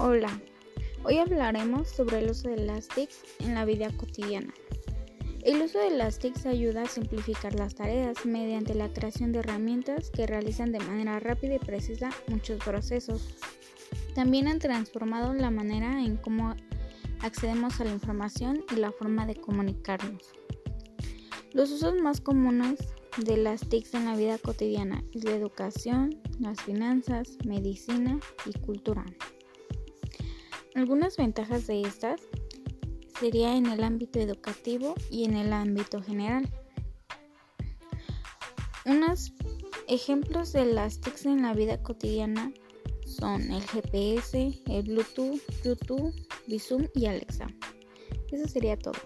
Hola, hoy hablaremos sobre el uso de Elastics en la vida cotidiana. El uso de Elastics ayuda a simplificar las tareas mediante la creación de herramientas que realizan de manera rápida y precisa muchos procesos. También han transformado la manera en cómo accedemos a la información y la forma de comunicarnos. Los usos más comunes de las TICs en la vida cotidiana es la educación, las finanzas, medicina y cultura. Algunas ventajas de estas sería en el ámbito educativo y en el ámbito general. Unos ejemplos de las TICs en la vida cotidiana son el GPS, el Bluetooth, YouTube, Bizum y Alexa. Eso sería todo.